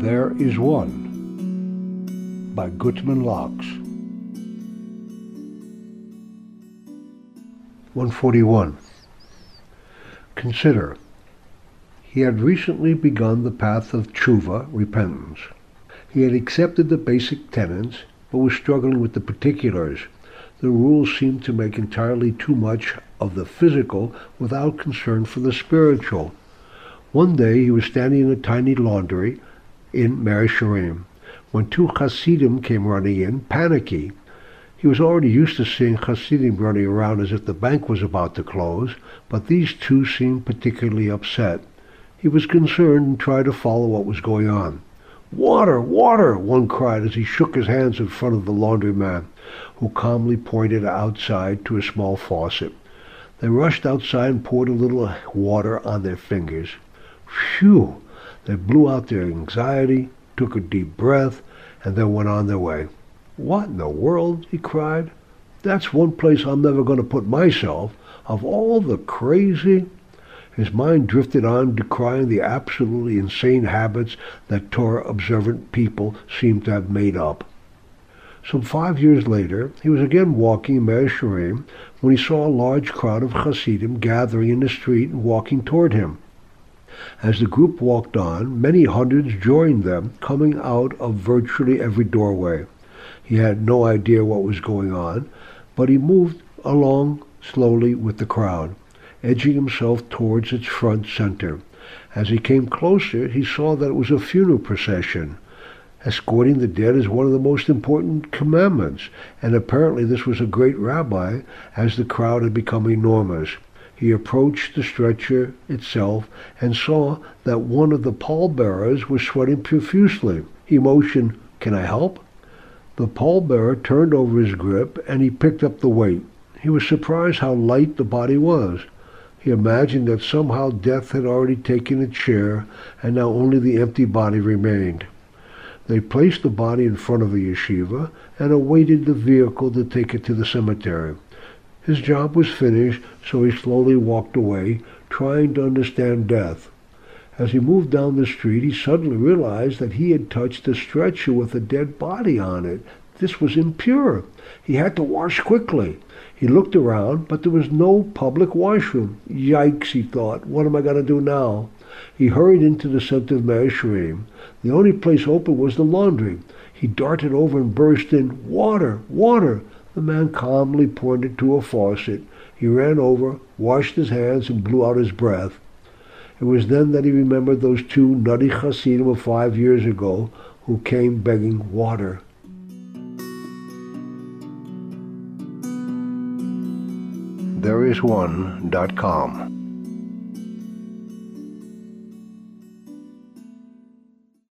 There is One by Gutman Locks. 141. Consider. He had recently begun the path of tshuva, repentance. He had accepted the basic tenets, but was struggling with the particulars. The rules seemed to make entirely too much of the physical without concern for the spiritual. One day he was standing in a tiny laundry in Mea Shearim when two Hasidim came running in, panicky. He was already used to seeing Hasidim running around as if the bank was about to close, but these two seemed particularly upset. He was concerned and tried to follow what was going on. Water! Water! one cried as he shook his hands in front of the laundryman, who calmly pointed outside to a small faucet. They rushed outside and poured a little water on their fingers. Phew! They blew out their anxiety, took a deep breath, and then went on their way. What in the world? he cried. That's one place I'm never going to put myself. Of all the crazy. His mind drifted on, decrying the absolutely insane habits that Torah observant people seem to have made up. Some five years later, he was again walking in Mea Shearim when he saw a large crowd of Hasidim gathering in the street and walking toward him. As the group walked on, many hundreds joined them, coming out of virtually every doorway. He had no idea what was going on, but he moved along slowly with the crowd, edging himself towards its front center. As he came closer, he saw that it was a funeral procession. Escorting the dead is one of the most important commandments, and apparently this was a great rabbi, as the crowd had become enormous. He approached the stretcher itself and saw that one of the pallbearers was sweating profusely. He motioned, Can I help? The pallbearer turned over his grip and he picked up the weight. He was surprised how light the body was. He imagined that somehow death had already taken its share and now only the empty body remained. They placed the body in front of the yeshiva and awaited the vehicle to take it to the cemetery. His job was finished, so he slowly walked away, trying to understand death. As he moved down the street, he suddenly realized that he had touched a stretcher with a dead body on it. This was impure. He had to wash quickly. He looked around, but there was no public washroom. Yikes, he thought. What am I going to do now? He hurried into the center of Mea Shearim. The only place open was the laundry. He darted over and burst in, Water! Water! The man calmly pointed to a faucet. He ran over, washed his hands, and blew out his breath. It was then that he remembered those two nutty Hasidim of five years ago who came begging water. There is one.com